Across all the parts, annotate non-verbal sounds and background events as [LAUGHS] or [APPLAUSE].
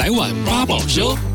来碗八宝粥。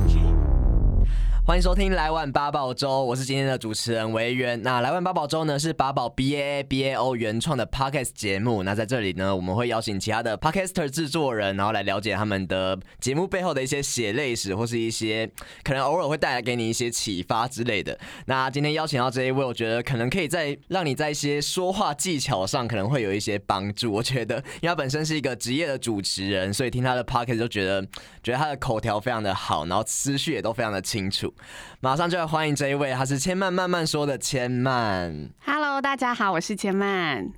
欢迎收听《来碗八宝粥》，我是今天的主持人维园。那《来碗八宝粥》呢是八宝 B A A B A O 原创的 Podcast 节目。那在这里呢，我们会邀请其他的 Podcaster 制作人，然后来了解他们的节目背后的一些血泪史，或是一些可能偶尔会带来给你一些启发之类的。那今天邀请到这一位，我觉得可能可以在让你在一些说话技巧上可能会有一些帮助。我觉得，因为他本身是一个职业的主持人，所以听他的 Podcast 就觉得觉得他的口条非常的好，然后思绪也都非常的清楚。马上就要欢迎这一位，他是千曼慢慢说的千曼。Hello，大家好，我是千曼。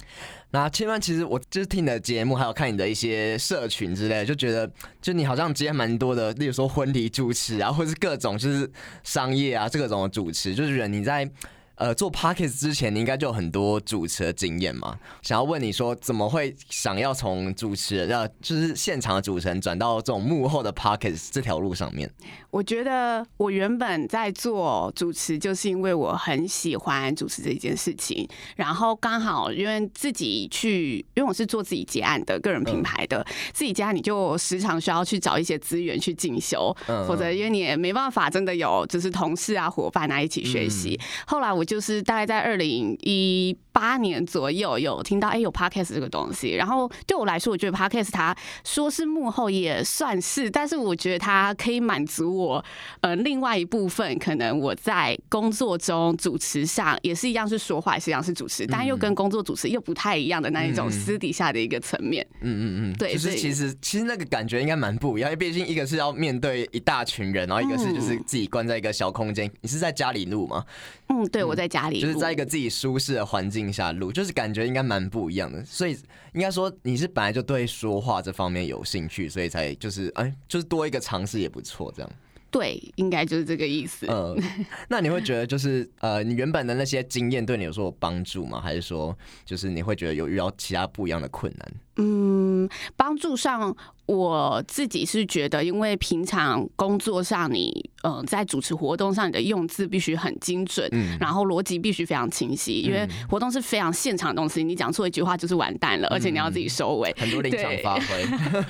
那千曼，其实我就是听你的节目，还有看你的一些社群之类的，就觉得就你好像接蛮多的，例如说婚礼主持啊，或者是各种就是商业啊，这个种的主持，就是觉得你在。呃，做 Podcast 之前，你应该就有很多主持的经验嘛？想要问你说，怎么会想要从主持人，呃，就是现场的主持人，转到这种幕后的 Podcast 这条路上面？我觉得我原本在做主持，就是因为我很喜欢主持这件事情。然后刚好因为自己去，因为我是做自己结案的个人品牌的，嗯、自己家你就时常需要去找一些资源去进修，嗯、否则因为你也没办法真的有就是同事啊伙伴啊一起学习。嗯、后来我。就是大概在二零一八年左右有听到哎、欸、有 podcast 这个东西，然后对我来说，我觉得 podcast 它说是幕后也算是，但是我觉得它可以满足我呃另外一部分，可能我在工作中主持上也是一样是说话，也是一样是主持，但又跟工作主持又不太一样的那一种私底下的一个层面。嗯嗯嗯，对，就是其实其实那个感觉应该蛮不一样，因为毕竟一个是要面对一大群人，然后一个是就是自己关在一个小空间。你是在家里录吗？嗯，对，我在家里，就是在一个自己舒适的环境下路，就是感觉应该蛮不一样的。所以应该说你是本来就对说话这方面有兴趣，所以才就是哎，就是多一个尝试也不错，这样。对，应该就是这个意思。嗯、呃，那你会觉得就是呃，你原本的那些经验对你有说有帮助吗？还是说就是你会觉得有遇到其他不一样的困难？嗯，帮助上。我自己是觉得，因为平常工作上你，呃，在主持活动上，你的用字必须很精准，嗯，然后逻辑必须非常清晰，因为活动是非常现场的东西，你讲错一句话就是完蛋了，而且你要自己收尾，很多临场发挥。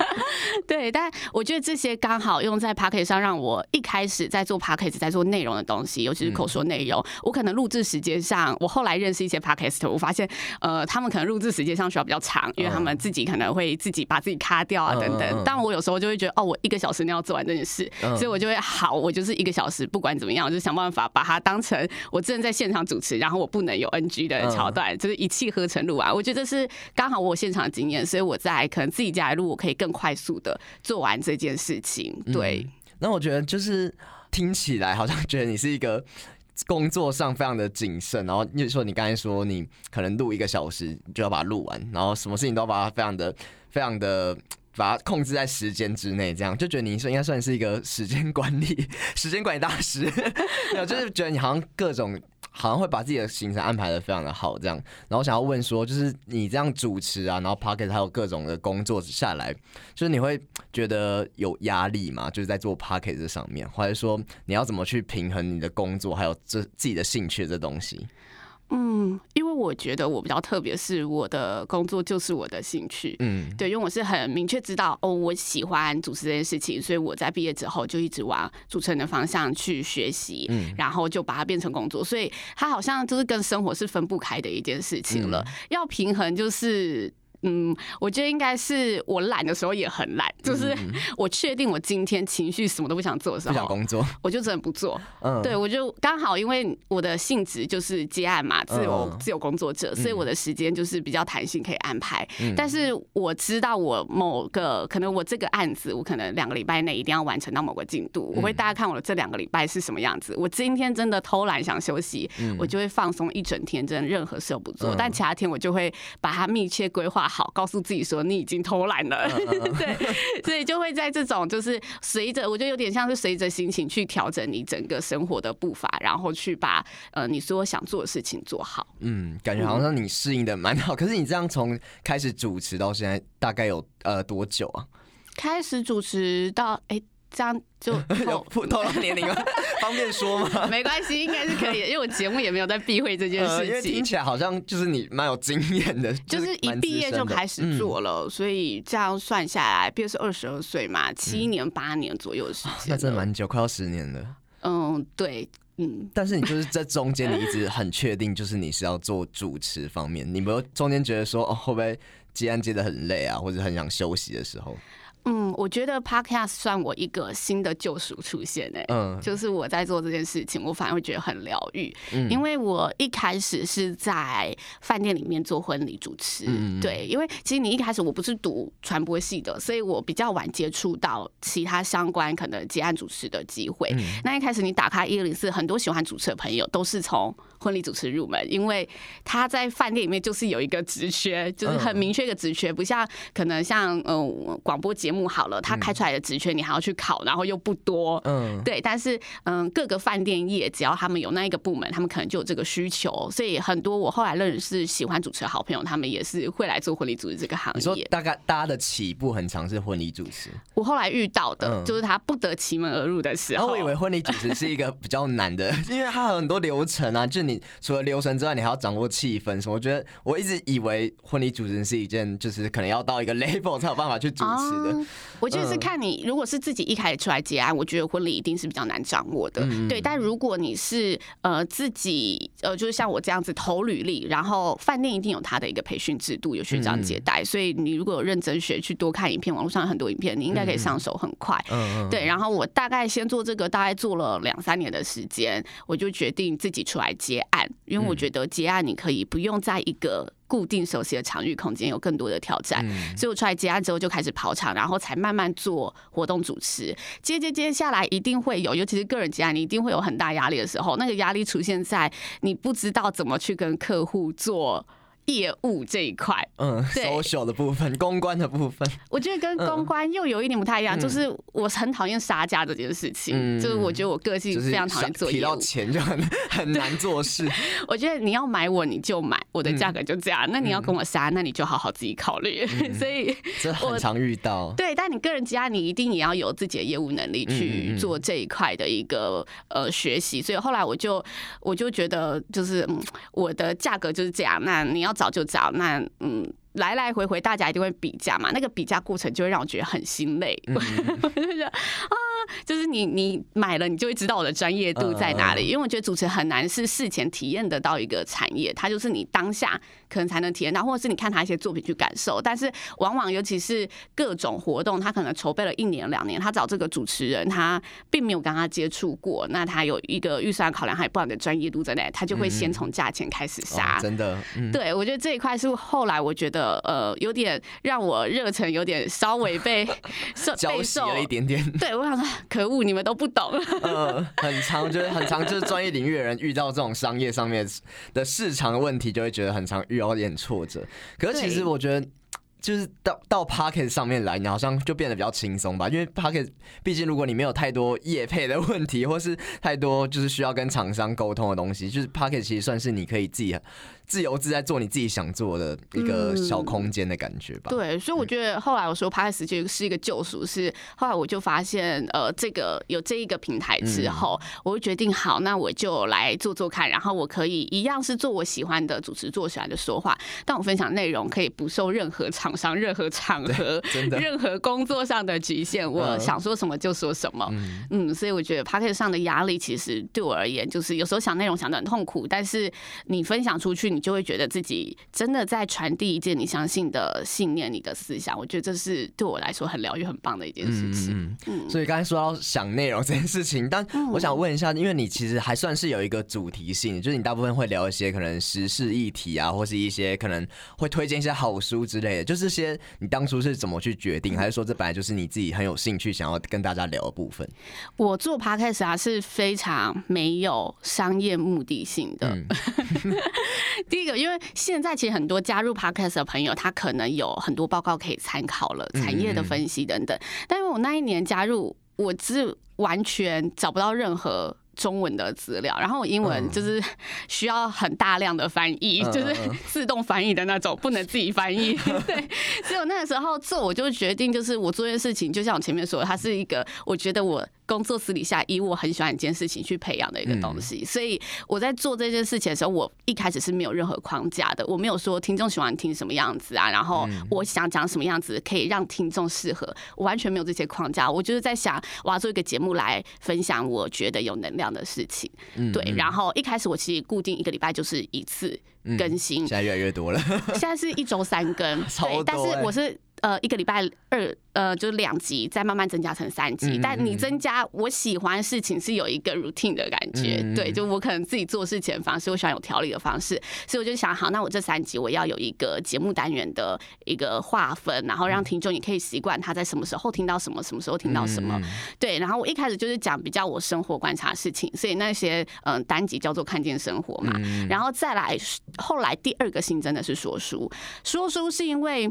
[LAUGHS] 对，但我觉得这些刚好用在 Podcast 上，让我一开始在做 Podcast，在做内容的东西，尤其是口说内容，我可能录制时间上，我后来认识一些 Podcaster，我发现，呃，他们可能录制时间上需要比较长，因为他们自己可能会自己把自己卡掉啊，等等。但我有时候就会觉得，哦，我一个小时内要做完这件事，所以我就会好，我就是一个小时，不管怎么样，我就想办法把它当成我真的在现场主持，然后我不能有 NG 的桥段，就是一气呵成录完。我觉得这是刚好我有现场的经验，所以我在可能自己家里录，我可以更快速的做完这件事情。对，嗯，那我觉得就是听起来好像觉得你是一个工作上非常的谨慎，然后你说你刚才说你可能录一个小时就要把它录完，然后什么事情都要把它非常的非常的。把它控制在时间之内，这样就觉得你说应该算是一个时间管理、[LAUGHS] 时间管理大师。[LAUGHS] 没有，就是觉得你好像各种好像会把自己的行程安排得非常的好，这样。然后想要问说，就是你这样主持啊，然后 p o c k e t 还有各种的工作下来，就是你会觉得有压力吗？就是在做 p o c k e t 这上面，或者说你要怎么去平衡你的工作还有这自己的兴趣这东西？嗯，因为我觉得我比较特别，是我的工作就是我的兴趣。嗯，对，因为我是很明确知道哦，我喜欢主持这件事情，所以我在毕业之后就一直往主持人的方向去学习，嗯，然后就把它变成工作，所以它好像就是跟生活是分不开的一件事情了。要平衡就是。嗯，我觉得应该是我懒的时候也很懒，就是 [LAUGHS] 我确定我今天情绪什么都不想做的时候，不想工作，我就真的不做。[LAUGHS] 嗯，对，我就刚好因为我的性质就是接案嘛，自由自由工作者，所以我的时间就是比较弹性，可以安排。但是我知道我某个可能我这个案子，我可能两个礼拜内一定要完成到某个进度，我会大家看我的这两个礼拜是什么样子。我今天真的偷懒想休息，我就会放松一整天，真的任何事都不做。但其他天我就会把它密切规划。好，告诉自己说你已经偷懒了，[LAUGHS] 对，所以就会在这种就是随着，我觉得有点像是随着心情去调整你整个生活的步伐，然后去把呃你所想做的事情做好。嗯，感觉好像你适应的蛮好。可是你这样从开始主持到现在大概有呃多久啊？开始主持到哎。这样就 [LAUGHS] 有透露年龄吗？[LAUGHS] 方便说吗？没关系，应该是可以的，因为我节目也没有在避讳这件事情。呃、因为听起来好像就是你蛮有经验的，[LAUGHS] 就是一毕业就开始做了，嗯、所以这样算下来，毕业是二十二岁嘛，七年八年左右的时间、嗯，那真的蛮久，快要十年了。嗯，对，嗯。但是你就是在中间，你一直很确定，就是你是要做主持方面，你没有中间觉得说，哦，会不会接案接的很累啊，或者很想休息的时候？嗯，我觉得 Podcast 算我一个新的救赎出现哎、欸，嗯，就是我在做这件事情，我反而会觉得很疗愈，嗯，因为我一开始是在饭店里面做婚礼主持，嗯，对，因为其实你一开始我不是读传播系的，所以我比较晚接触到其他相关可能结案主持的机会。嗯、那一开始你打开一零四，很多喜欢主持的朋友都是从婚礼主持入门，因为他在饭店里面就是有一个职缺，就是很明确一个职缺，不像可能像嗯广播节目。好了，他开出来的职缺你还要去考，然后又不多，嗯，对。但是，嗯，各个饭店业只要他们有那一个部门，他们可能就有这个需求，所以很多我后来认识喜欢主持的好朋友，他们也是会来做婚礼主持这个行业。你说大概大家的起步很长是婚礼主持，我后来遇到的就是他不得其门而入的时候。我以为婚礼主持是一个比较难的，[LAUGHS] 因为他有很多流程啊，就你除了流程之外，你还要掌握气氛什么。我觉得我一直以为婚礼主持人是一件就是可能要到一个 [LAUGHS] level 才有办法去主持的。我觉得是看你，如果是自己一开始出来结案，我觉得婚礼一定是比较难掌握的，对。但如果你是呃自己呃，就是像我这样子投履历，然后饭店一定有他的一个培训制度，有学长接待，所以你如果有认真学，去多看影片，网络上有很多影片，你应该可以上手很快。对。然后我大概先做这个，大概做了两三年的时间，我就决定自己出来接案，因为我觉得接案你可以不用在一个。固定熟悉的场域空间有更多的挑战，嗯、所以我出来接案之后就开始跑场，然后才慢慢做活动主持。接接接下来一定会有，尤其是个人接案，你一定会有很大压力的时候。那个压力出现在你不知道怎么去跟客户做。业务这一块，嗯，social 的部分，公关的部分，我觉得跟公关又有一点不太一样，嗯、就是我很讨厌杀价这件事情，嗯、就是我觉得我个性非常讨厌做业务，提到钱就很 [LAUGHS] 很难做事。[LAUGHS] 我觉得你要买我，你就买，我的价格就这样。嗯、那你要跟我杀，那你就好好自己考虑。嗯、[LAUGHS] 所以，这很常遇到。对，但你个人家，你一定也要有自己的业务能力去做这一块的一个呃学习。所以后来我就我就觉得，就是嗯，我的价格就是这样。那你要。早就早，那嗯，来来回回大家一定会比价嘛，那个比价过程就会让我觉得很心累，[LAUGHS] 我就觉得啊。就是你，你买了，你就会知道我的专业度在哪里。因为我觉得主持很难是事前体验得到一个产业，它就是你当下可能才能体验到，或者是你看他一些作品去感受。但是往往尤其是各种活动，他可能筹备了一年两年，他找这个主持人，他并没有跟他接触过，那他有一个预算考量，还有不知道你的专业度在哪，他就会先从价钱开始杀。真的，对我觉得这一块是后来我觉得呃有点让我热忱有点稍微被 [LAUGHS] 受 [LAUGHS] 浇熄了一点点。[LAUGHS] 对我想说。可恶，你们都不懂。呃，很长就是很长就是专业领域的人遇到这种商业上面的市场的问题，就会觉得很长遇到一点挫折。可是其实我觉得，就是到到 Pocket 上面来，你好像就变得比较轻松吧。因为 Pocket 毕竟如果你没有太多业配的问题，或是太多就是需要跟厂商沟通的东西，就是 Pocket 其实算是你可以自己。自由自在做你自己想做的一个小空间的感觉吧。嗯、对，所以我觉得后来我说 Podcast 就是一个救赎，是后来我就发现，呃，这个有这一个平台之后，嗯、我就决定好，那我就来做做看，然后我可以一样是做我喜欢的主持，做喜欢的说话，但我分享内容可以不受任何厂商、任何场合、[LAUGHS] 任何工作上的局限，我想说什么就说什么。嗯，嗯，所以我觉得 Podcast 上的压力其实对我而言，就是有时候想内容想的很痛苦，但是你分享出去。你就会觉得自己真的在传递一件你相信的信念，你的思想。我觉得这是对我来说很疗愈、很棒的一件事情。嗯，嗯，所以刚才说到想内容这件事情，但我想问一下，因为你其实还算是有一个主题性，就是你大部分会聊一些可能时事议题啊，或是一些可能会推荐一些好书之类的。就是这些你当初是怎么去决定，还是说这本来就是你自己很有兴趣想要跟大家聊的部分？我做 Podcast 啊是非常没有商业目的性的。嗯 [LAUGHS] 第一个，因为现在其实很多加入 Podcast 的朋友，他可能有很多报告可以参考了，产业的分析等等。但因为我那一年加入，我是完全找不到任何。中文的资料，然后我英文就是需要很大量的翻译，嗯、就是自动翻译的那种，不能自己翻译。[LAUGHS] 对，所以我那个时候做，我就决定，就是我做这件事情，就像我前面说的，它是一个，我觉得我。工作私底下以我很喜欢一件事情去培养的一个东西，所以我在做这件事情的时候，我一开始是没有任何框架的，我没有说听众喜欢听什么样子啊，然后我想讲什么样子可以让听众适合，我完全没有这些框架，我就是在想我要做一个节目来分享我觉得有能量的事情，对，然后一开始我其实固定一个礼拜就是一次更新，[LAUGHS] 现在越来越多了，现在是一周三更，[LAUGHS] 对，但是我是。呃，一个礼拜二，呃，就两集，再慢慢增加成三集。但你增加，我喜欢的事情是有一个 routine 的感觉，对，就我可能自己做事情的方式，我喜欢有条理的方式，所以我就想，好，那我这三集我要有一个节目单元的一个划分，然后让听众也可以习惯他在什么时候听到什么，什么时候听到什么，对。然后我一开始就是讲比较我生活观察的事情，所以那些嗯、呃、单集叫做看见生活嘛，然后再来后来第二个新增的是说书，说书是因为。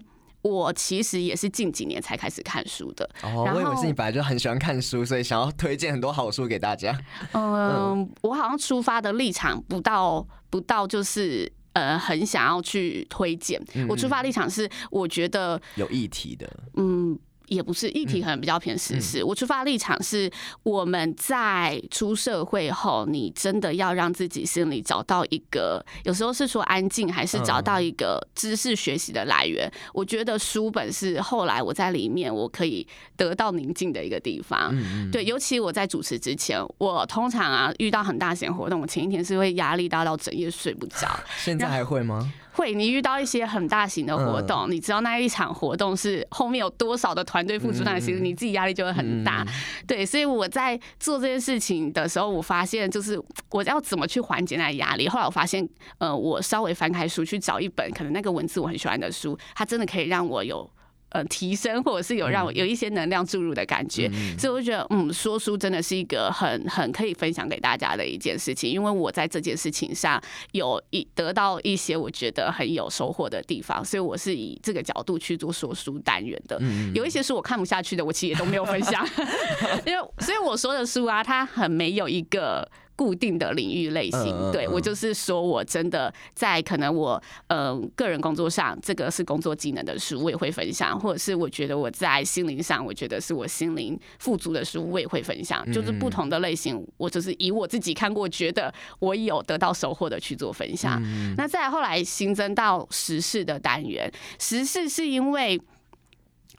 我其实也是近几年才开始看书的。哦，我以为是你本来就很喜欢看书，所以想要推荐很多好书给大家。[LAUGHS] 嗯，我好像出发的立场不到，不到就是呃，很想要去推荐。我出发立场是，我觉得有议题的。嗯。也不是议题，可能比较偏实事。我出发立场是，我们在出社会后，你真的要让自己心里找到一个，有时候是说安静，还是找到一个知识学习的来源。我觉得书本是后来我在里面我可以得到宁静的一个地方。嗯对，尤其我在主持之前，我通常啊遇到很大型活动，我前一天是会压力大到整夜睡不着。现在还会吗？会，你遇到一些很大型的活动，你知道那一场活动是后面有多少的团队付出那其实，你自己压力就会很大。对，所以我在做这件事情的时候，我发现就是我要怎么去缓解那压力。后来我发现，呃，我稍微翻开书去找一本可能那个文字我很喜欢的书，它真的可以让我有。呃，提升或者是有让我有一些能量注入的感觉，嗯、所以我就觉得，嗯，说书真的是一个很很可以分享给大家的一件事情，因为我在这件事情上有一得到一些我觉得很有收获的地方，所以我是以这个角度去做说书单元的。有一些书我看不下去的，我其实也都没有分享，[LAUGHS] 因为所以我说的书啊，它很没有一个。固定的领域类型，对，我就是说，我真的在可能我呃个人工作上，这个是工作技能的书，我也会分享；或者是我觉得我在心灵上，我觉得是我心灵富足的书，我也会分享。就是不同的类型，我就是以我自己看过，觉得我有得到收获的去做分享。那再后来新增到时事的单元，时事是因为。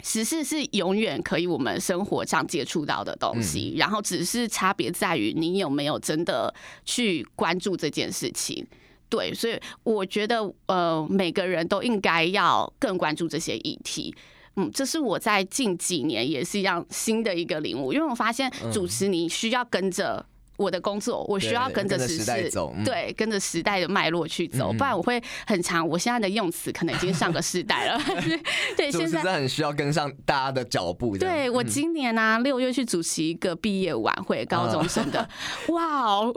时事是永远可以我们生活上接触到的东西，然后只是差别在于你有没有真的去关注这件事情。对，所以我觉得呃，每个人都应该要更关注这些议题。嗯，这是我在近几年也是一样新的一个领悟，因为我发现主持你需要跟着。我的工作，我需要跟着时代走，对，跟着时代的脉络去走，不然我会很长。我现在的用词可能已经上个时代了，[LAUGHS] [LAUGHS] 对，现在很需要跟上大家的脚步。对，我今年呢，六月去主持一个毕业晚会，高中生的，[LAUGHS] 哇哦，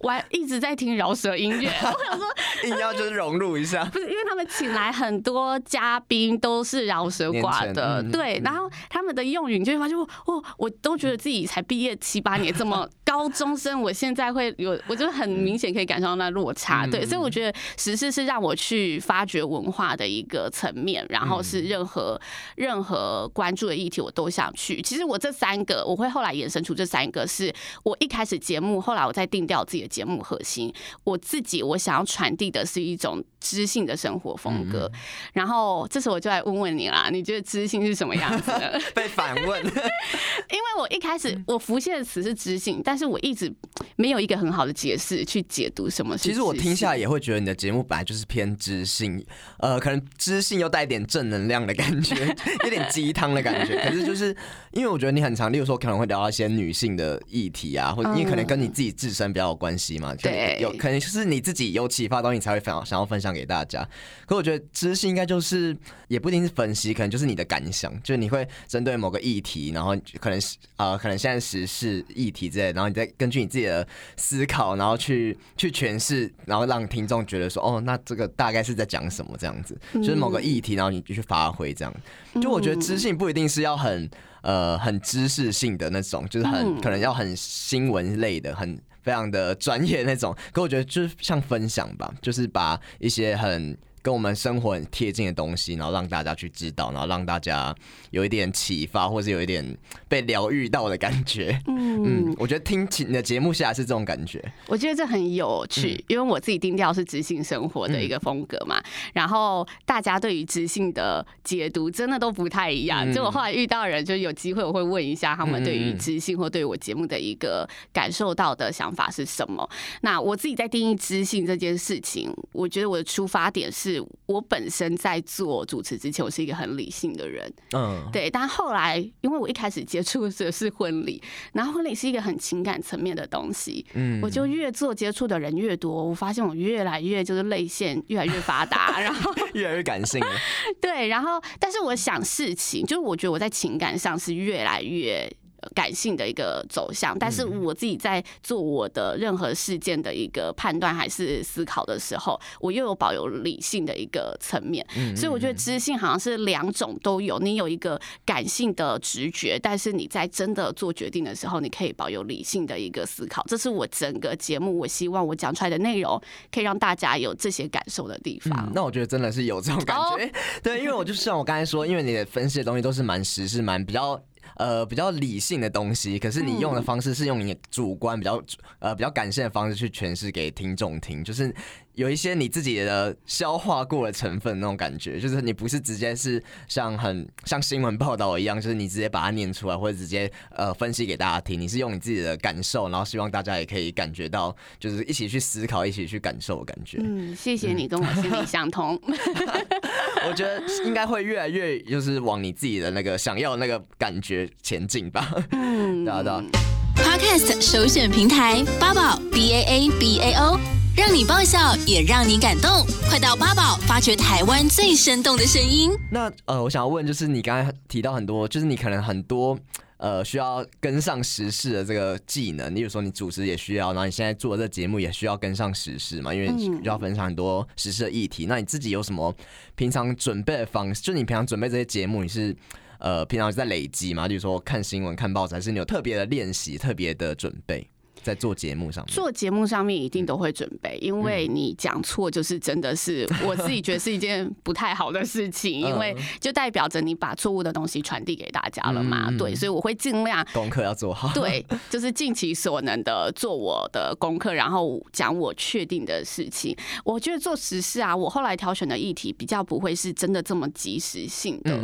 我还一直在听饶舌音乐，我想说硬要就是融入一下，不是因为他们请来很多嘉宾都是饶舌挂的，对，然后他们的用语你就会发现，哦，我都觉得自己才毕业七八年，这么高。终身，我现在会有，我就很明显可以感受到那落差，对，所以我觉得时事是让我去发掘文化的一个层面，然后是任何任何关注的议题我都想去。其实我这三个，我会后来延伸出这三个，是我一开始节目，后来我再定调自己的节目核心，我自己我想要传递的是一种知性的生活风格。然后这时候我就来问问你啦，你觉得知性是什么样子的？[LAUGHS] 被反问，[LAUGHS] 因为我一开始我浮现的词是知性，但是我一直没有一个很好的解释去解读什么。其实我听下来也会觉得你的节目本来就是偏知性，呃，可能知性又带点正能量的感觉，[LAUGHS] 有点鸡汤的感觉。可是就是因为我觉得你很常，例如说可能会聊到一些女性的议题啊，或者因为可能跟你自己自身比较有关系嘛，对，有可能就是你自己有启发东西才会想想要分享给大家。可我觉得知性应该就是也不一定是分析，可能就是你的感想，就是你会针对某个议题，然后可能是呃，可能现在时事议题之类，然后你再根据你自己的思考，然后去去诠释，然后让听众觉得说，哦，那这个大概是在讲什么这样子，就是某个议题，然后你就去发挥这样。就我觉得知性不一定是要很呃很知识性的那种，就是很、嗯、可能要很新闻类的，很非常的专业那种。可我觉得就是像分享吧，就是把一些很。跟我们生活很贴近的东西，然后让大家去知道，然后让大家有一点启发，或是有一点被疗愈到的感觉。[LAUGHS] 嗯嗯，我觉得听你的节目下来是这种感觉。我觉得这很有趣，嗯、因为我自己定调是知性生活的一个风格嘛。嗯、然后大家对于知性的解读真的都不太一样。就我后来遇到人，就有机会我会问一下他们对于知性或对于我节目的一个感受到的想法是什么。那我自己在定义知性这件事情，我觉得我的出发点是。是我本身在做主持之前，我是一个很理性的人，嗯，对。但后来，因为我一开始接触的是婚礼，然后婚礼是一个很情感层面的东西，嗯，我就越做接触的人越多，我发现我越来越就是泪腺越来越发达，然后 [LAUGHS] 越来越感性。[LAUGHS] 对，然后但是我想事情，就是我觉得我在情感上是越来越。感性的一个走向，但是我自己在做我的任何事件的一个判断还是思考的时候，我又有保有理性的一个层面，所以我觉得知性好像是两种都有。你有一个感性的直觉，但是你在真的做决定的时候，你可以保有理性的一个思考。这是我整个节目，我希望我讲出来的内容可以让大家有这些感受的地方。嗯，那我觉得真的是有这种感觉，[LAUGHS] 对，因为我就像我刚才说，因为你的分析的东西都是蛮实事，蛮比较。呃，比较理性的东西，可是你用的方式是用你主观比较呃比较感性的方式去诠释给听众听，就是。有一些你自己的消化过的成分，那种感觉，就是你不是直接是像很像新闻报道一样，就是你直接把它念出来，或者直接呃分析给大家听。你是用你自己的感受，然后希望大家也可以感觉到，就是一起去思考，一起去感受的感觉。嗯，谢谢你跟我心里相通。[LAUGHS] 我觉得应该会越来越就是往你自己的那个想要的那个感觉前进吧。嗯，[LAUGHS] 对啊，对啊。Podcast 首选平台八宝 B A A B A O。让你爆笑，也让你感动，快到八宝发掘台湾最生动的声音。那呃，我想要问，就是你刚才提到很多，就是你可能很多呃需要跟上时事的这个技能，例如说你主持也需要，然后你现在做的这个节目也需要跟上时事嘛，因为需要分享很多时事的议题。那你自己有什么平常准备的方式？就你平常准备这些节目，你是呃平常在累积嘛？例如说看新闻、看报纸，还是你有特别的练习、特别的准备？在做节目上面，做节目上面一定都会准备，因为你讲错就是真的是我自己觉得是一件不太好的事情，因为就代表着你把错误的东西传递给大家了嘛。对，所以我会尽量功课要做好，对，就是尽其所能的做我的功课，然后讲我确定的事情。我觉得做实事啊，我后来挑选的议题比较不会是真的这么及时性的，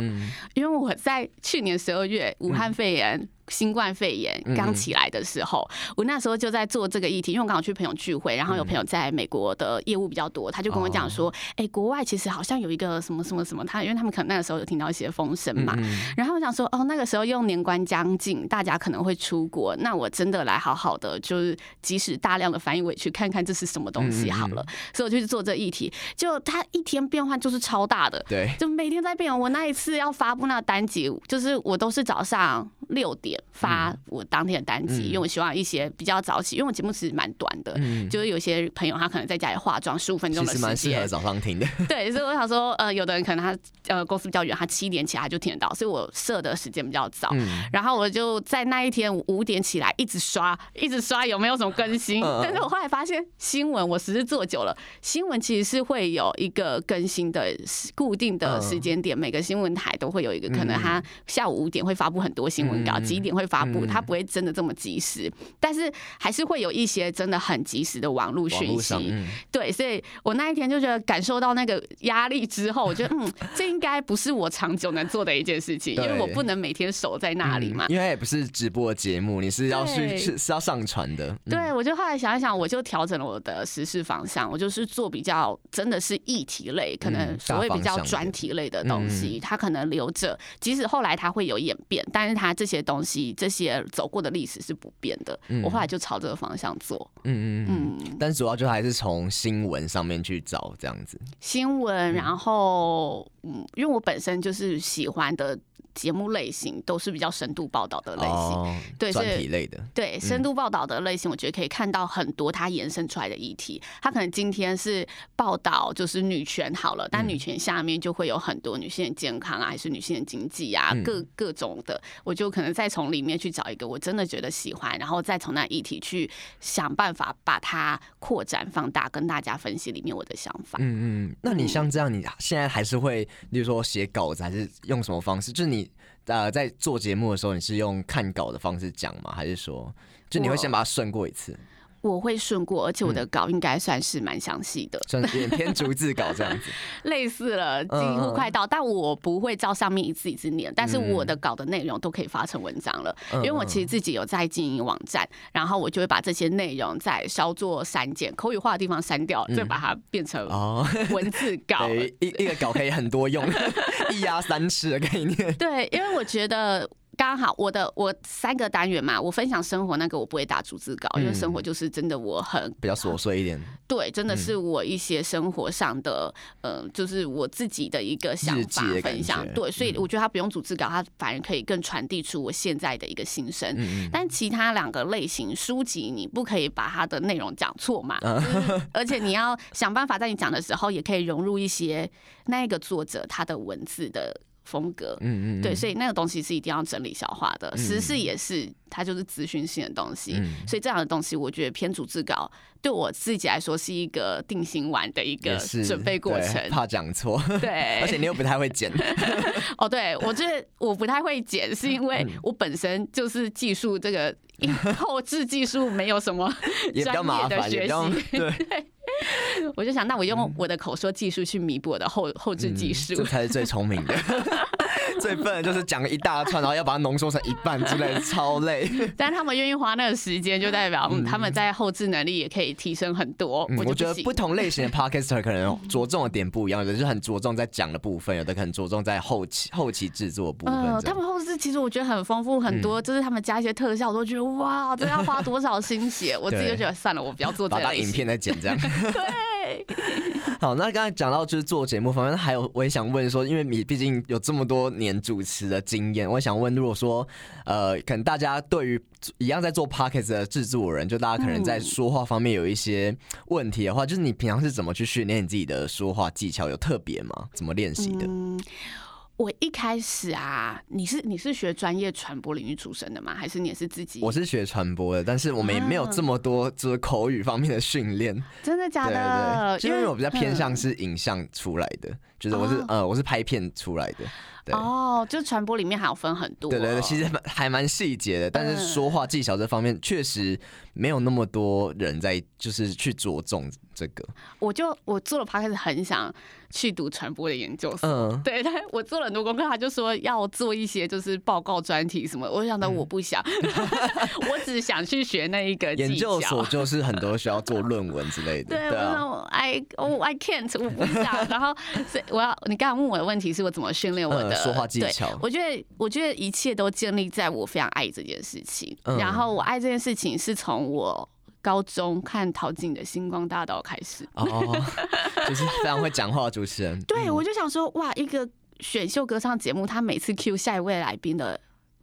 因为我在去年十二月武汉肺炎。新冠肺炎刚起来的时候，我那时候就在做这个议题，因为我刚好去朋友聚会，然后有朋友在美国的业务比较多，他就跟我讲说：“哎，国外其实好像有一个什么什么什么，他因为他们可能那个时候有听到一些风声嘛。”然后我想说：“哦，那个时候又年关将近，大家可能会出国，那我真的来好好的，就是即使大量的翻译，我也去看看这是什么东西好了。”所以我就去做这议题，就他一天变换就是超大的，对，就每天在变。我那一次要发布那个单集，就是我都是早上六点。发我当天的单集，因为我希望一些比较早起，因为我节目其实蛮短的，就是有些朋友他可能在家里化妆十五分钟的时间，适合早上听的。对，所以我想说，呃，有的人可能他呃公司比较远，他七点起来就听得到，所以我设的时间比较早。然后我就在那一天五点起来，一直刷，一直刷有没有什么更新。但是我后来发现新闻我实时做久了，新闻其实是会有一个更新的固定的时间点，每个新闻台都会有一个，可能他下午五点会发布很多新闻稿，几点会发布，它不会真的这么及时，但是还是会有一些真的很及时的网络讯息。对，所以我那一天就觉得感受到那个压力之后，我觉得嗯，这应该不是我长久能做的一件事情，因为我不能每天守在那里嘛。因为也不是直播节目，你是要去是是要上传的。对，我就后来想一想，我就调整了我的时事方向，我就是做比较真的是议题类，可能所谓比较专题类的东西，它可能留着，即使后来它会有演变，但是它这些东西。这些走过的历史是不变的，嗯、我后来就朝这个方向做。嗯嗯嗯，嗯，但主要就还是从新闻上面去找这样子。新闻，然后嗯，因为我本身就是喜欢的。节目类型都是比较深度报道的类型，哦、对，专题类的，对，深度报道的类型，我觉得可以看到很多它延伸出来的议题。它可能今天是报道就是女权好了，但女权下面就会有很多女性的健康啊，还是女性的经济啊，各各种的，我就可能再从里面去找一个我真的觉得喜欢，然后再从那议题去想办法把它扩展放大，跟大家分析里面我的想法。嗯嗯，那你像这样，你现在还是会，例如说写稿子，还是用什么方式？就是你。呃，在做节目的时候，你是用看稿的方式讲吗？还是说，就你会先把它顺过一次？我会顺过，而且我的稿应该算是蛮详细的，算是偏逐字稿这样子，[LAUGHS] 类似了，几乎快到。但我不会照上面一字一字念，但是我的稿的内容都可以发成文章了，因为我其实自己有在经营网站，然后我就会把这些内容再稍作删减，口语化的地方删掉，再把它变成文字稿。[LAUGHS] 一一个稿可以很多用，[LAUGHS] 一压三吃的概念。对，因为我觉得。刚好我的我三个单元嘛，我分享生活那个我不会打逐字稿，因为生活就是真的我很比较琐碎一点。对，真的是我一些生活上的，呃，就是我自己的一个想法分享。对，所以我觉得他不用逐字稿，他反而可以更传递出我现在的一个心声。但其他两个类型书籍，你不可以把它的内容讲错嘛，[LAUGHS] 而且你要想办法在你讲的时候，也可以融入一些那个作者他的文字的。风格，嗯嗯，对，所以那个东西是一定要整理消化的。时事也是，它就是资讯性的东西，所以这样的东西，我觉得偏逐字稿对我自己来说是一个定心丸的一个准备过程，怕讲错，对，而且你又不太会剪。[LAUGHS] 哦，对，我觉得我不太会剪，是因为我本身就是技术这个后置技术没有什么专业的学习，对。我就想，那我用我的口说技术去弥补我的后后置技术，这才是最聪明的。最笨的就是讲一大串，然后要把它浓缩成一半之类的，超累。但他们愿意花那个时间，就代表他们在后置能力也可以提升很多。我觉得不同类型的 podcaster 可能着重的点不一样，有的是很着重在讲的部分，有的可能着重在后期后期制作部分。他们后置其实我觉得很丰富很多，就是他们加一些特效，我都觉得哇，这要花多少心血。[LAUGHS] 我自己就觉得算了，我不要做这个。把影片再剪这样。[LAUGHS] 对。[LAUGHS] 好，那刚才讲到就是做节目方面，还有我也想问说，因为你毕竟有这么多年主持的经验，我想问，如果说呃，可能大家对于一样在做 podcast 的制作人，就大家可能在说话方面有一些问题的话，就是你平常是怎么去训练你自己的说话技巧？有特别吗？怎么练习的？嗯我一开始啊，你是你是学专业传播领域出身的吗？还是你也是自己？我是学传播的，但是我们也没有这么多就是口语方面的训练。[LAUGHS] 真的假的？对对对，因为我比较偏向是影像出来的，就是我是呃我是拍片出来的。哦，就传播里面还有分很多。对对对，其实还蛮细节的，但是说话技巧这方面确实没有那么多人在就是去着重这个。我就我做了 podcast 很想。去读传播的研究所，嗯，[LAUGHS] 对，他我做了很多功课，他就说要做一些就是报告专题什么，我想到我不想，[LAUGHS] 我只想去学那一个研究所，[LAUGHS] 就是很多需要做论文之类的。对，我说 I oh I can't，我不想。然后所以我要你刚刚问我的问题是我怎么训练我的说话技巧？我觉得我觉得一切都建立在我非常爱这件事情，然后我爱这件事情是从我。高中看陶晶莹的星光大道开始，哦，[LAUGHS] 就是非常会讲话的主持人。对，我就想说，哇，一个选秀歌唱节目，他每次 cue 下一位来宾的。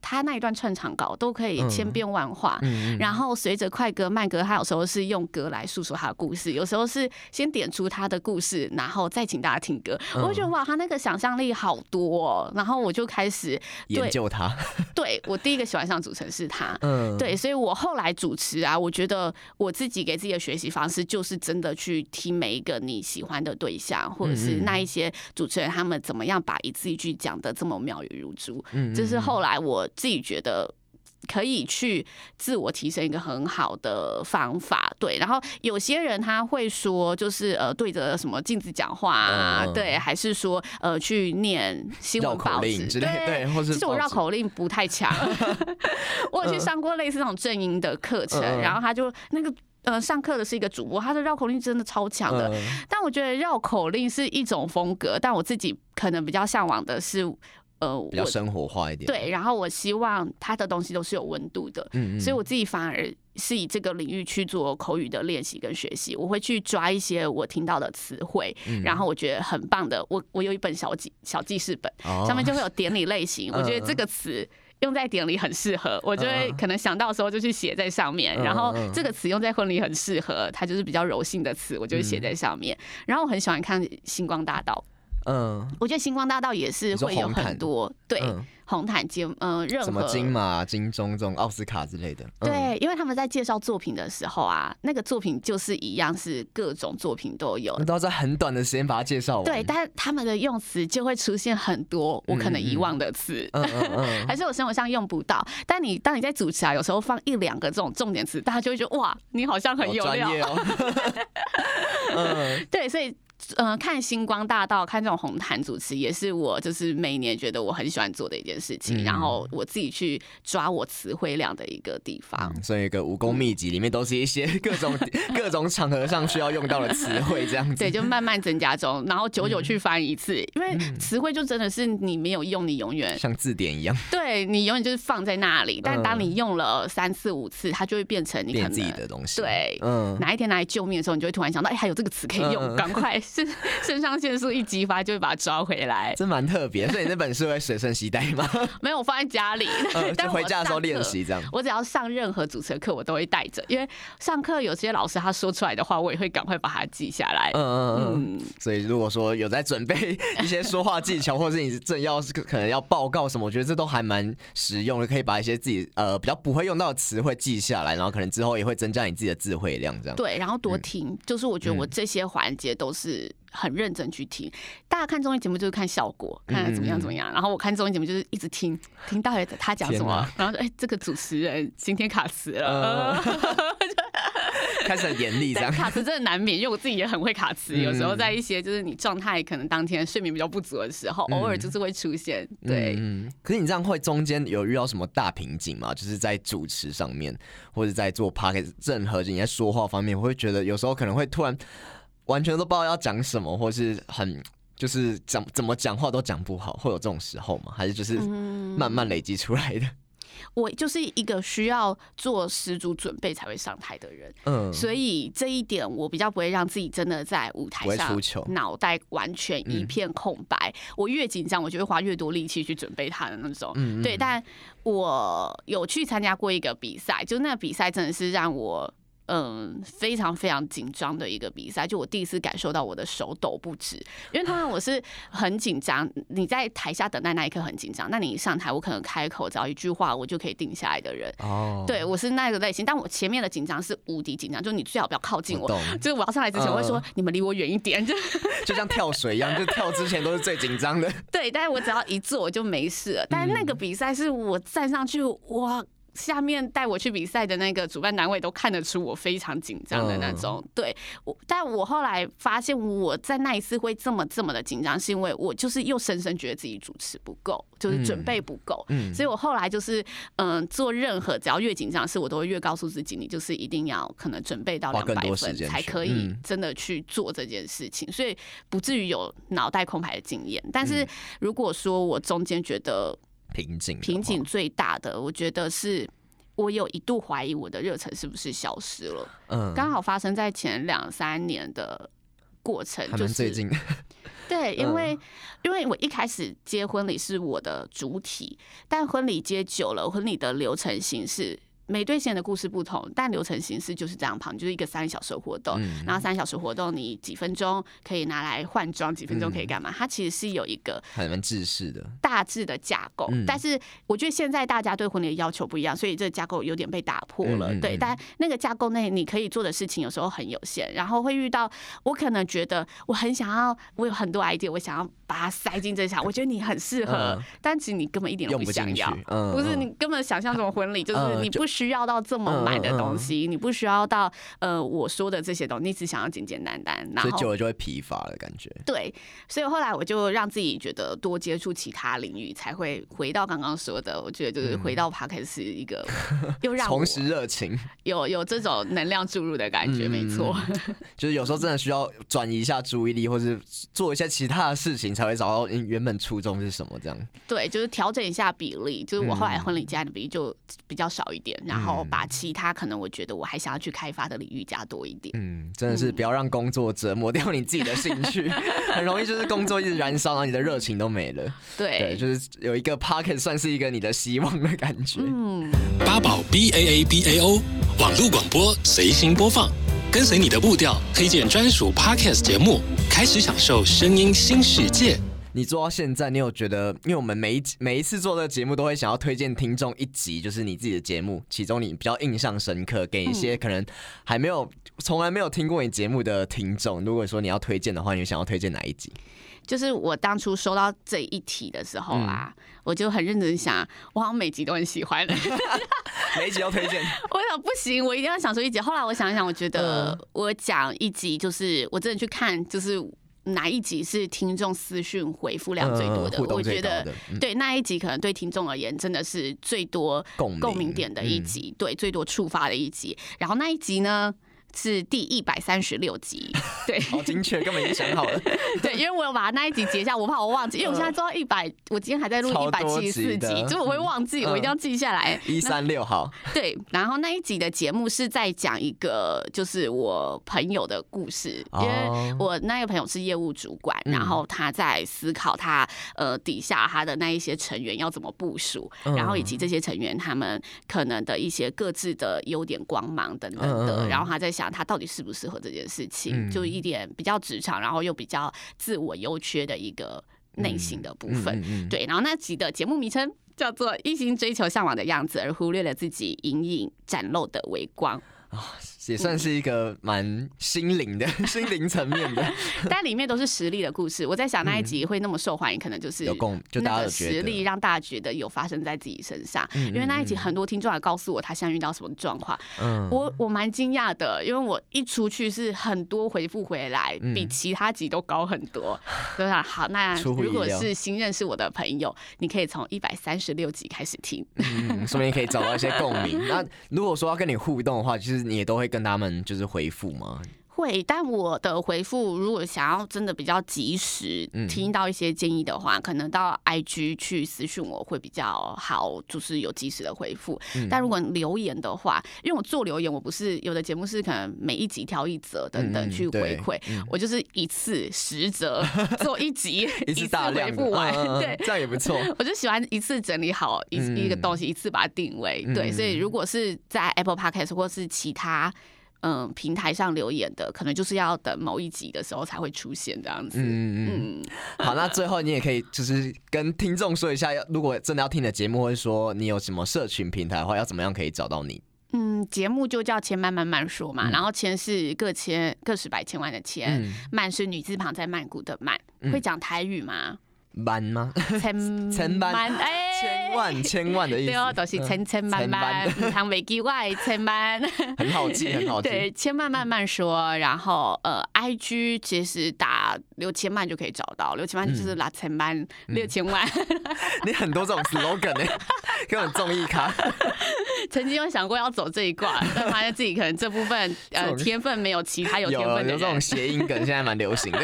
他那一段串场稿都可以千变万化，嗯、然后随着快歌慢歌，他有时候是用歌来诉说他的故事，有时候是先点出他的故事，然后再请大家听歌。嗯、我就觉得哇，他那个想象力好多，哦，然后我就开始研究他。对，我第一个喜欢上主持人是他，嗯，对，所以我后来主持啊，我觉得我自己给自己的学习方式就是真的去听每一个你喜欢的对象，或者是那一些主持人他们怎么样把一字一句讲得这么妙语如珠。嗯，这是后来我。自己觉得可以去自我提升一个很好的方法，对。然后有些人他会说，就是呃对着什么镜子讲话啊，对，还是说呃去念新闻报纸之类，对，[LAUGHS] 或是其实我绕口令不太强，[LAUGHS] 我有去上过类似那种正音的课程，然后他就那个呃上课的是一个主播，他的绕口令真的超强的。但我觉得绕口令是一种风格，但我自己可能比较向往的是。呃比较生活化一点。对，然后我希望他的东西都是有温度的，嗯，嗯，所以我自己反而是以这个领域去做口语的练习跟学习。我会去抓一些我听到的词汇，嗯、然后我觉得很棒的。我我有一本小记小记事本，哦、上面就会有典礼类型。我觉得这个词。用在典礼很适合，我就会可能想到的时候就去写在上面。然后这个词用在婚礼很适合，它就是比较柔性的词，我就会写在上面。然后我很喜欢看《星光大道》，嗯，我觉得《星光大道》也是会有很多对。红毯节，嗯，任何什么金马、金钟这种奥斯卡之类的，嗯、对，因为他们在介绍作品的时候啊，那个作品就是一样，是各种作品都有，都要在很短的时间把它介绍完。对，但是他们的用词就会出现很多我可能遗忘的词，嗯嗯嗯、[LAUGHS] 还是我生活上用不到。但你当你在主持啊，有时候放一两个这种重点词，大家就会觉得哇，你好像很有料。[LAUGHS] [LAUGHS] 嗯，对，所以。嗯，看星光大道，看这种红毯主持，也是我就是每年觉得我很喜欢做的一件事情。嗯、然后我自己去抓我词汇量的一个地方。嗯、所以一个武功秘籍里面都是一些 [LAUGHS] 各种各种场合上需要用到的词汇，这样子。对，就慢慢增加中，然后久久去翻一次，嗯、因为词汇就真的是你没有用，你永远像字典一样。对，你永远就是放在那里，但当你用了三次五次，它就会变成你可能自己的东西。对，嗯，哪一天拿来救命的时候，你就会突然想到，哎、欸，还有这个词可以用，赶、嗯、快。是肾上腺素一激发，就会把它抓回来，真蛮特别。所以你那本书会随身携带吗？[LAUGHS] 没有，我放在家里。就回家的时候练习这样。我只要上任何主持的课，我都会带着，因为上课有些老师他说出来的话，我也会赶快把它记下来。嗯嗯嗯。所以如果说有在准备 [LAUGHS] 一些说话技巧，或者是你正要是可能要报告什么，我觉得这都还蛮实用的，可以把一些自己呃比较不会用到的词汇记下来，然后可能之后也会增加你自己的智慧量这样。对，然后多听，就是我觉得我这些环节都是。很认真去听，大家看综艺节目就是看效果，看怎么样怎么样。然后我看综艺节目就是一直听，听到底他讲什么，然后说哎，这个主持人今天卡词了，[LAUGHS] 开始很严厉这样。卡词真的难免，因为我自己也很会卡词，有时候在一些就是你状态可能当天睡眠比较不足的时候，偶尔就是会出现。对，可是你这样会中间有遇到什么大瓶颈吗？就是在主持上面，或者在做 podcast 任何你在说话方面，我会觉得有时候可能会突然。完全都不知道要讲什么，或是很就是讲怎么讲话都讲不好，会有这种时候吗？还是就是慢慢累积出来的？嗯，我就是一个需要做十足准备才会上台的人，嗯，所以这一点我比较不会让自己真的在舞台上脑袋完全一片空白。嗯，我越紧张，我就会花越多力气去准备他的那种。嗯，对，但我有去参加过一个比赛，就那个比赛真的是让我。嗯，非常非常紧张的一个比赛，就我第一次感受到我的手抖不止，因为通常我是很紧张，你在台下等待那一刻很紧张，那你一上台，我可能开口只要一句话，我就可以定下来的人。哦，对我是那个类型，但我前面的紧张是无敌紧张，就你最好不要靠近我，就是我要上来之前我会说你们离我远一点，就 [LAUGHS] 就像跳水一样，就跳之前都是最紧张的。[LAUGHS] 对，但是我只要一坐我就没事了，但是那个比赛是我站上去哇。下面带我去比赛的那个主办单位都看得出我非常紧张的那种，对我，但我后来发现我在那一次会这么这么的紧张，是因为我就是又深深觉得自己主持不够，就是准备不够，所以我后来就是嗯，做任何只要越紧张的事，我都会越告诉自己，你就是一定要可能准备到两百分才可以真的去做这件事情，所以不至于有脑袋空白的经验。但是如果说我中间觉得瓶颈，瓶颈最大的，我觉得是我有一度怀疑我的热忱是不是消失了。嗯，刚好发生在前两三年的过程，就是最近。[LAUGHS] 对，因为因为我一开始接婚礼是我的主体，但婚礼接久了，婚礼的流程形式。每对新人的故事不同，但流程形式就是这样旁，就是一个三小时活动，嗯、然后三小时活动你几分钟可以拿来换装，几分钟可以干嘛？嗯、它其实是有一个很蛮制式的大致的架构，嗯、但是我觉得现在大家对婚礼的要求不一样，所以这个架构有点被打破了。对，但那个架构内你可以做的事情有时候很有限，然后会遇到我可能觉得我很想要，我有很多 idea，我想要把它塞进这下，我觉得你很适合，嗯、但其实你根本一点都不想要，不，是你根本想象什么婚礼就是你不。需要到这么满的东西，你不需要到呃我说的这些东西，你只想要简简单单，然后所以久了就会疲乏的感觉。对，所以后来我就让自己觉得多接触其他领域，才会回到刚刚说的。我觉得就是回到 Podcast 是一个 [LAUGHS] 又让重拾热情，有有这种能量注入的感觉，嗯、没错。就是有时候真的需要转移一下注意力，或是做一些其他的事情，才会找到原本初衷是什么。这样对，就是调整一下比例。就是我后来婚礼加的比例就比较少一点，嗯、然后把其他可能我觉得我还想要去开发的领域加多一点。嗯，真的是不要让工作折磨掉你自己的兴趣，嗯、[LAUGHS] 很容易就是工作一直燃烧，然后你的热情都没了。对，对，就是有一个 pocket 算是一个你的希望的感觉。嗯，八宝 B A A B A O 网络广播随心播放，跟随你的步调，推荐专属 Podcast 节目，开始享受声音新世界。你做到现在，你有觉得？因为我们每一每一次做这个节目，都会想要推荐听众一集，就是你自己的节目，其中你比较印象深刻，给一些可能还没有从来没有听过你节目的听众。如果说你要推荐的话，你想要推荐哪一集？就是我当初收到这一题的时候啊，嗯、我就很认真想，我好像每集都很喜欢，[LAUGHS] 每一集都推荐。[LAUGHS] 我想不行，我一定要想出一集。后来我想一想，我觉得我讲一集，就是我真的去看，就是。哪一集是听众私讯回复量最多的？嗯、我觉得、嗯、对那一集可能对听众而言真的是最多共鸣点的一集，嗯、对最多触发的一集。然后那一集呢？是第一百三十六集，对，[LAUGHS] 好精确，根本已经想好了。[LAUGHS] 对，因为我有把那一集截下，我怕我忘记，因为我现在做到一百，我今天还在录一百七十四集，就我会忘记，我一定要记下来。一三六号，对，然后那一集的节目是在讲一个就是我朋友的故事，因为我那个朋友是业务主管，然后他在思考他呃底下他的那一些成员要怎么部署，然后以及这些成员他们可能的一些各自的优点、光芒等等的，然后他在想。他到底适不适合这件事情？就一点比较职场，然后又比较自我优缺的一个内心的部分。对，然后那集的节目名称叫做《一心追求向往的样子，而忽略了自己隐隐展露的微光》。也算是一个蛮心灵的、嗯、[LAUGHS] 心灵层面的，[LAUGHS] 但里面都是实力的故事。我在想那一集会那么受欢迎，可能就是有共，就大家的实力让大家觉得有发生在自己身上。因为那一集很多听众还告诉我他现在遇到什么状况，嗯，我我蛮惊讶的，因为我一出去是很多回复回来，比其他集都高很多。[LAUGHS] 对啊好，那如果是新认识我的朋友，你可以从一百三十六集开始听，嗯，说不定可以找到一些共鸣。那如果说要跟你互动的话，其实你也都会。跟他们就是回复吗？会，但我的回复如果想要真的比较及时听到一些建议的话，嗯、可能到 IG 去私讯我会比较好，就是有及时的回复。嗯、但如果留言的话，因为我做留言，我不是有的节目是可能每一集挑一则等等去回馈，嗯、我就是一次十则 [LAUGHS] 做一集，一次回复完，嗯、[LAUGHS] 对，这样也不错。我就喜欢一次整理好一一个东西，一次把它定位。嗯、对，所以如果是在 Apple Podcast 或是其他。嗯，平台上留言的可能就是要等某一集的时候才会出现这样子。嗯嗯嗯。[LAUGHS] 好，那最后你也可以就是跟听众说一下，要如果真的要听的节目，或者说你有什么社群平台的话，要怎么样可以找到你？嗯，节目就叫千慢慢慢说嘛，嗯、然后千是个千个十百千万的千，嗯、慢是女字旁在曼谷的曼。嗯、会讲台语吗？万吗？千 [LAUGHS] 千万哎，千万千万的意思，对哦，都是千千万万，唐维基外千万，[LAUGHS] 很好记，[LAUGHS] 很好记。对，千万慢慢说，然后呃，IG 其实打六千万就可以找到，六千万就是拉千万，六千万。你很多这种 slogan 呢，根本综艺咖。曾经有想过要走这一挂，但发现自己可能这部分呃天分没有其他有天分的有这种谐音梗，现在蛮流行的。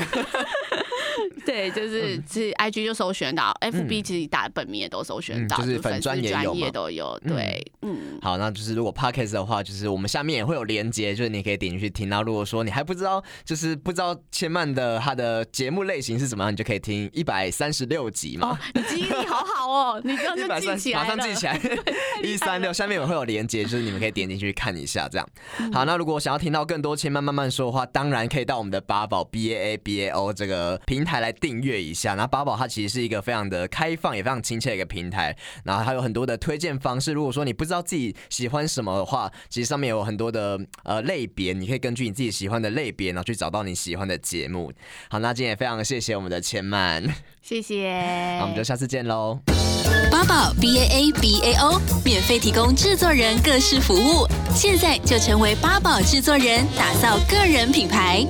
对，就是是 IG 就搜寻到，FB 其实打本名也都搜寻到，就是粉专也有嘛，都有。对，嗯。好，那就是如果 Podcast 的话，就是我们下面也会有连接，就是你可以点进去听。那如果说你还不知道，就是不知道千曼的他的节目类型是怎么样，你就可以听一百三十六集嘛。你记忆力好好哦，你刚刚记起来，马上记起来。[LAUGHS] 一三六下面也会有连接，就是你们可以点进去看一下，这样。好，那如果想要听到更多千曼慢慢说的话，当然可以到我们的八宝 B A A B A O 这个平台来订阅一下。然后八宝它其实是一个非常的开放，也非常亲切的一个平台。然后还有很多的推荐方式。如果说你不知道自己喜欢什么的话，其实上面有很多的呃类别，你可以根据你自己喜欢的类别，然后去找到你喜欢的节目。好，那今天也非常谢谢我们的千曼，谢谢。那我们就下次见喽。八宝 B A A B A O，免费提供制作人各式服务。现在就成为八宝制作人，打造个人品牌。